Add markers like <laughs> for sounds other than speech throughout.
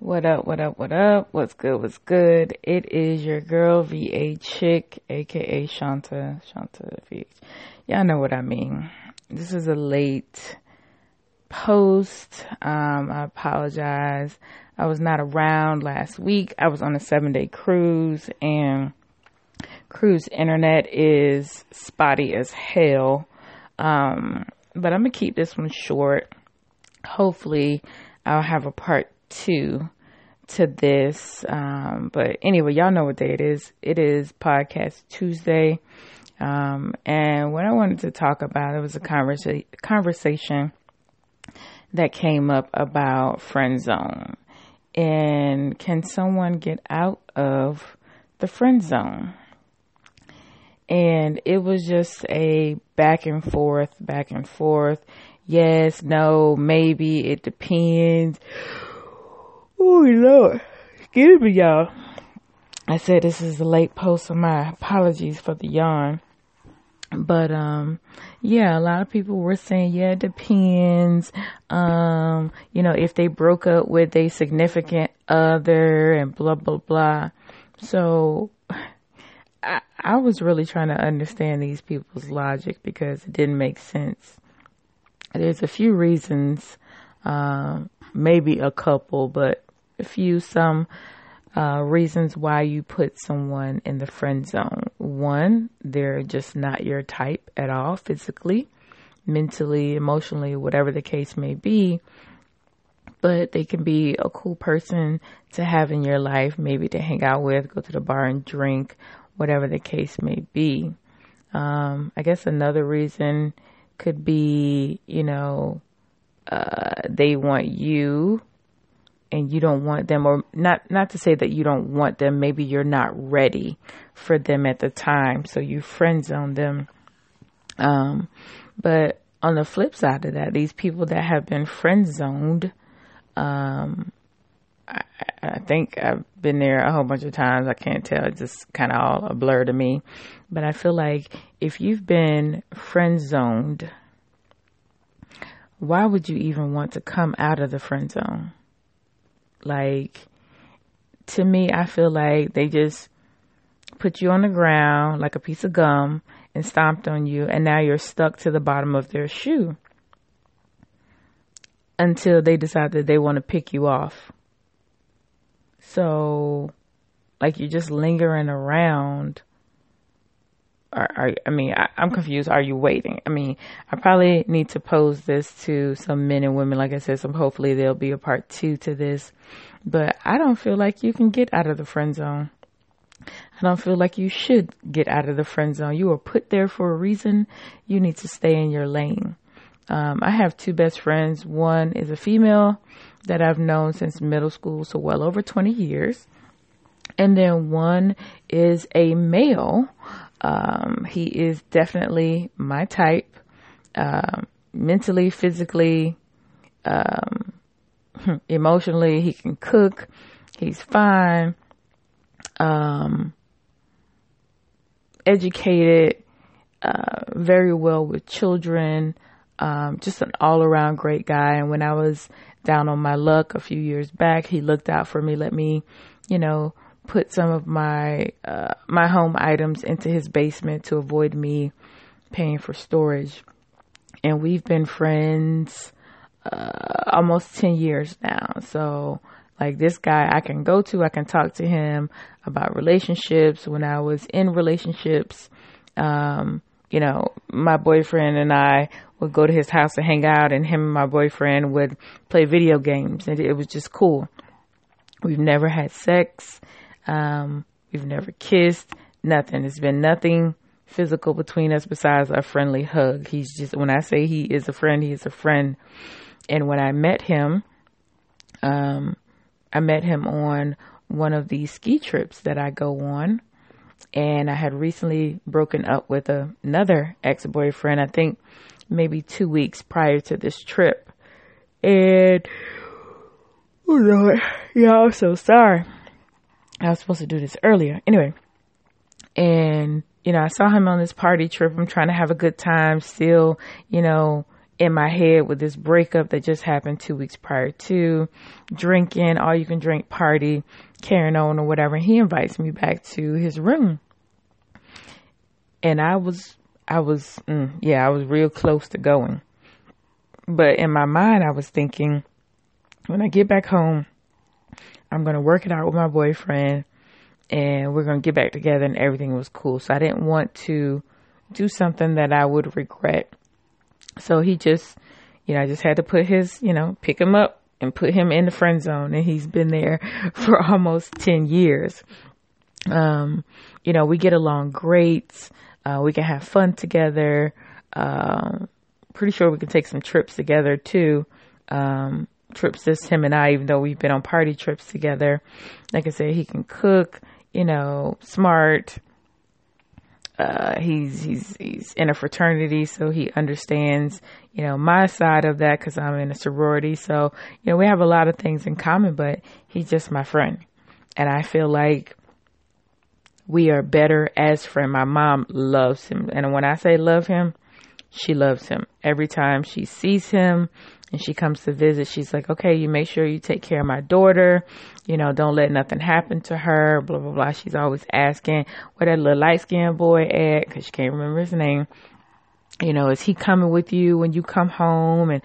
What up, what up, what up? What's good, what's good? It is your girl, VA Chick, aka Shanta, Shanta VH. Y'all know what I mean. This is a late post. Um, I apologize. I was not around last week. I was on a seven day cruise and cruise internet is spotty as hell. Um, but I'm gonna keep this one short. Hopefully I'll have a part two to this. Um, but anyway, y'all know what day it is. It is podcast Tuesday. Um, and what I wanted to talk about, it was a conversa- conversation that came up about friend zone and can someone get out of the friend zone? And it was just a back and forth, back and forth. Yes, no, maybe, it depends. Oh Lord, excuse me, y'all. I said this is a late post, so my apologies for the yawn. But um, yeah, a lot of people were saying, yeah, it depends. Um, you know, if they broke up with a significant other and blah blah blah. So I, I was really trying to understand these people's logic because it didn't make sense. There's a few reasons, uh, maybe a couple, but few, some uh, reasons why you put someone in the friend zone. One, they're just not your type at all, physically, mentally, emotionally, whatever the case may be. But they can be a cool person to have in your life, maybe to hang out with, go to the bar and drink, whatever the case may be. Um, I guess another reason could be, you know, uh, they want you and you don't want them or not not to say that you don't want them maybe you're not ready for them at the time so you friend zone them um but on the flip side of that these people that have been friend zoned um I, I think I've been there a whole bunch of times. I can't tell. It's just kind of all a blur to me. But I feel like if you've been friend zoned, why would you even want to come out of the friend zone? Like, to me, I feel like they just put you on the ground like a piece of gum and stomped on you, and now you're stuck to the bottom of their shoe until they decide that they want to pick you off. So, like, you're just lingering around are, are I mean, I, am confused. Are you waiting? I mean, I probably need to pose this to some men and women. Like I said, some hopefully there'll be a part two to this. But I don't feel like you can get out of the friend zone. I don't feel like you should get out of the friend zone. You were put there for a reason. You need to stay in your lane. Um, I have two best friends. One is a female that I've known since middle school, so well over 20 years. And then one is a male um, he is definitely my type, um, mentally, physically, um, <laughs> emotionally. He can cook. He's fine. Um, educated, uh, very well with children. Um, just an all around great guy. And when I was down on my luck a few years back, he looked out for me, let me, you know, put some of my uh, my home items into his basement to avoid me paying for storage. And we've been friends uh, almost 10 years now. So like this guy I can go to, I can talk to him about relationships when I was in relationships. Um, you know, my boyfriend and I would go to his house to hang out and him and my boyfriend would play video games and it was just cool. We've never had sex. Um, we've never kissed, nothing. It's been nothing physical between us besides a friendly hug. He's just, when I say he is a friend, he is a friend. And when I met him, um, I met him on one of these ski trips that I go on. And I had recently broken up with a, another ex boyfriend, I think maybe two weeks prior to this trip. And, oh Lord, yeah, I'm so sorry. I was supposed to do this earlier. Anyway, and you know, I saw him on this party trip. I'm trying to have a good time, still, you know, in my head with this breakup that just happened two weeks prior to drinking, all you can drink party, carrying on or whatever. He invites me back to his room. And I was, I was, mm, yeah, I was real close to going. But in my mind, I was thinking, when I get back home, I'm going to work it out with my boyfriend and we're going to get back together and everything was cool. So I didn't want to do something that I would regret so he just, you know, I just had to put his, you know, pick him up and put him in the friend zone. And he's been there <laughs> for almost 10 years. Um, you know, we get along great. Uh, we can have fun together. Um, pretty sure we can take some trips together too. Um, trips just him and I, even though we've been on party trips together. Like I said, he can cook, you know, smart, uh, he's he's he's in a fraternity, so he understands, you know, my side of that because I'm in a sorority. So you know, we have a lot of things in common, but he's just my friend, and I feel like we are better as friend. My mom loves him, and when I say love him, she loves him. Every time she sees him, and she comes to visit, she's like, okay, you make sure you take care of my daughter. You know, don't let nothing happen to her, blah, blah, blah. She's always asking where that little light skinned boy at, cause she can't remember his name. You know, is he coming with you when you come home? And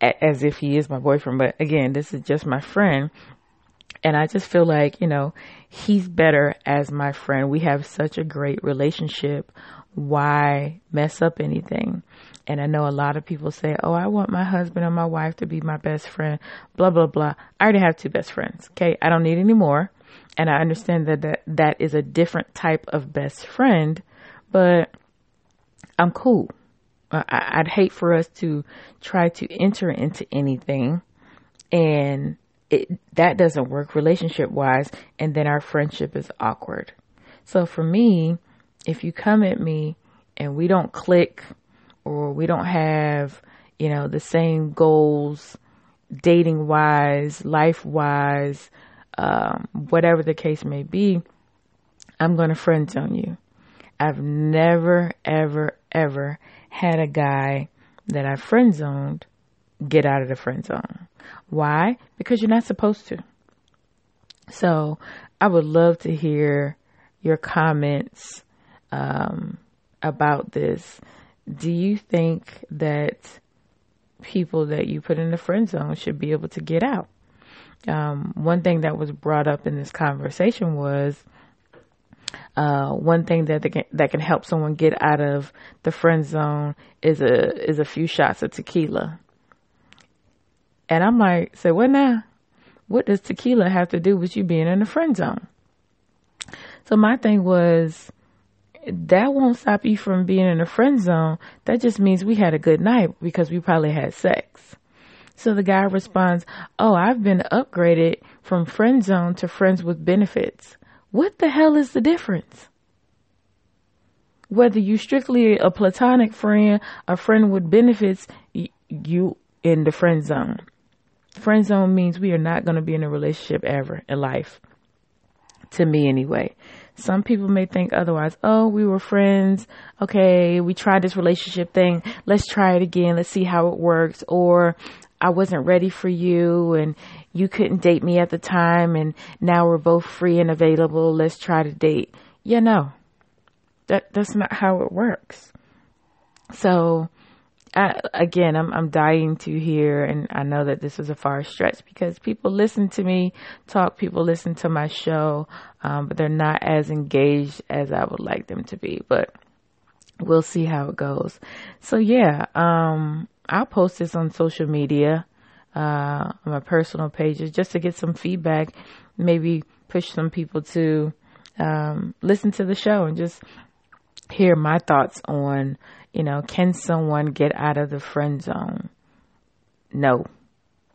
as if he is my boyfriend. But again, this is just my friend. And I just feel like, you know, he's better as my friend. We have such a great relationship. Why mess up anything? And I know a lot of people say, Oh, I want my husband or my wife to be my best friend, blah, blah, blah. I already have two best friends. Okay. I don't need any more. And I understand that that, that is a different type of best friend, but I'm cool. I, would hate for us to try to enter into anything and it, that doesn't work relationship wise. And then our friendship is awkward. So for me, if you come at me and we don't click, or we don't have, you know, the same goals dating wise, life wise, um, whatever the case may be, I'm going to friend zone you. I've never, ever, ever had a guy that I friend zoned get out of the friend zone. Why? Because you're not supposed to. So I would love to hear your comments um, about this do you think that people that you put in the friend zone should be able to get out? Um, one thing that was brought up in this conversation was uh, one thing that can, that can help someone get out of the friend zone is a is a few shots of tequila. And I'm like, say what now? What does tequila have to do with you being in the friend zone? So my thing was, that won't stop you from being in a friend zone. That just means we had a good night because we probably had sex. So the guy responds, Oh, I've been upgraded from friend zone to friends with benefits. What the hell is the difference? Whether you strictly a platonic friend, a friend with benefits, you in the friend zone. Friend zone means we are not going to be in a relationship ever in life. To me, anyway. Some people may think otherwise. Oh, we were friends. Okay, we tried this relationship thing. Let's try it again. Let's see how it works. Or I wasn't ready for you and you couldn't date me at the time and now we're both free and available. Let's try to date. Yeah, no. That that's not how it works. So I, again, I'm I'm dying to hear, and I know that this is a far stretch because people listen to me talk, people listen to my show, um, but they're not as engaged as I would like them to be. But we'll see how it goes. So yeah, um, I'll post this on social media, uh, my personal pages, just to get some feedback, maybe push some people to um, listen to the show and just hear my thoughts on you know, can someone get out of the friend zone? No.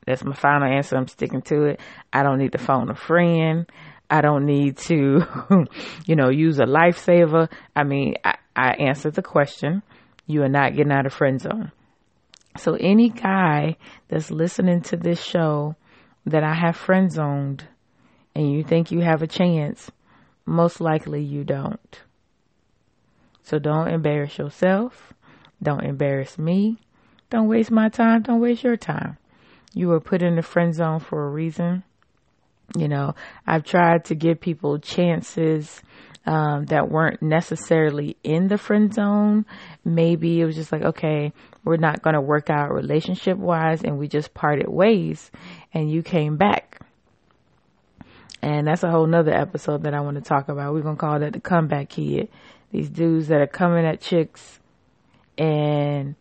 That's my final answer. I'm sticking to it. I don't need to phone a friend. I don't need to, <laughs> you know, use a lifesaver. I mean, I, I answered the question. You are not getting out of friend zone. So any guy that's listening to this show that I have friend zoned and you think you have a chance, most likely you don't. So don't embarrass yourself. Don't embarrass me. Don't waste my time. Don't waste your time. You were put in the friend zone for a reason. You know, I've tried to give people chances um, that weren't necessarily in the friend zone. Maybe it was just like, okay, we're not going to work out relationship wise and we just parted ways and you came back. And that's a whole nother episode that I want to talk about. We're going to call that the comeback kid. These dudes that are coming at chicks and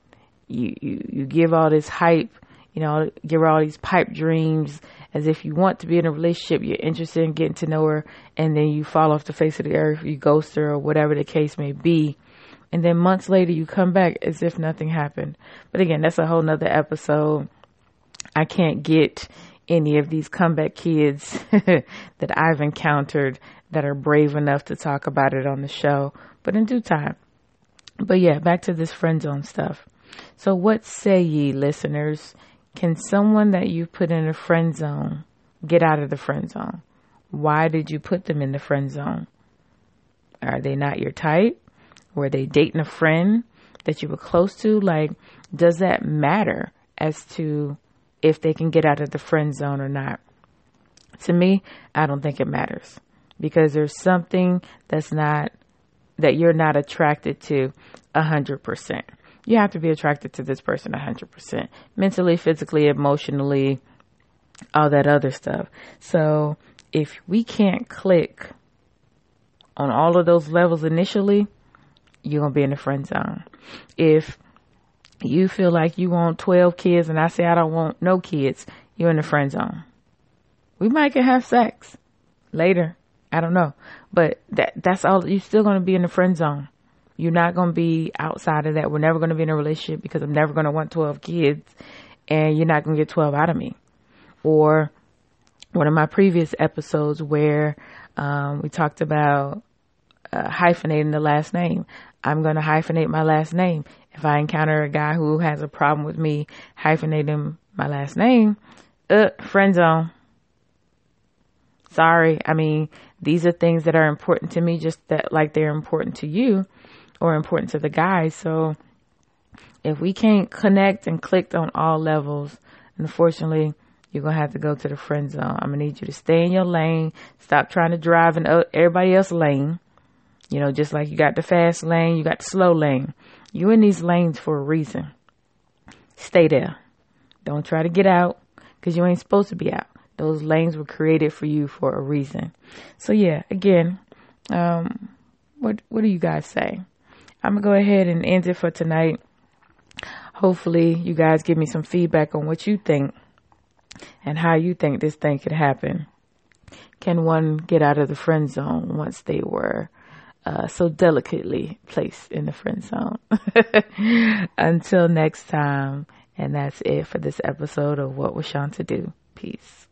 you, you, you give all this hype, you know, give her all these pipe dreams as if you want to be in a relationship, you're interested in getting to know her, and then you fall off the face of the earth, you ghost her, or whatever the case may be. And then months later, you come back as if nothing happened. But again, that's a whole nother episode. I can't get any of these comeback kids <laughs> that I've encountered that are brave enough to talk about it on the show, but in due time. But yeah, back to this friend zone stuff. So what say ye listeners? Can someone that you put in a friend zone get out of the friend zone? Why did you put them in the friend zone? Are they not your type? Were they dating a friend that you were close to? Like, does that matter as to if they can get out of the friend zone or not? To me, I don't think it matters because there's something that's not, that you're not attracted to a hundred percent you have to be attracted to this person 100% mentally, physically, emotionally, all that other stuff. So if we can't click on all of those levels initially, you're going to be in the friend zone. If you feel like you want 12 kids and I say I don't want no kids, you're in the friend zone. We might can have sex later. I don't know. But that that's all you're still going to be in the friend zone. You're not going to be outside of that. We're never going to be in a relationship because I'm never going to want 12 kids and you're not going to get 12 out of me. Or one of my previous episodes where um, we talked about uh, hyphenating the last name. I'm going to hyphenate my last name. If I encounter a guy who has a problem with me hyphenating my last name, uh, friend zone. Sorry. I mean, these are things that are important to me just that like they're important to you or important to the guys. So if we can't connect and click on all levels, unfortunately, you're going to have to go to the friend zone. I'm going to need you to stay in your lane. Stop trying to drive in everybody else's lane. You know, just like you got the fast lane, you got the slow lane. You're in these lanes for a reason. Stay there. Don't try to get out because you ain't supposed to be out. Those lanes were created for you for a reason. So yeah, again, um, what what do you guys say? I'm to go ahead and end it for tonight. Hopefully, you guys give me some feedback on what you think and how you think this thing could happen. Can one get out of the friend zone once they were uh, so delicately placed in the friend zone? <laughs> Until next time, and that's it for this episode of What Was Shanta Do? Peace.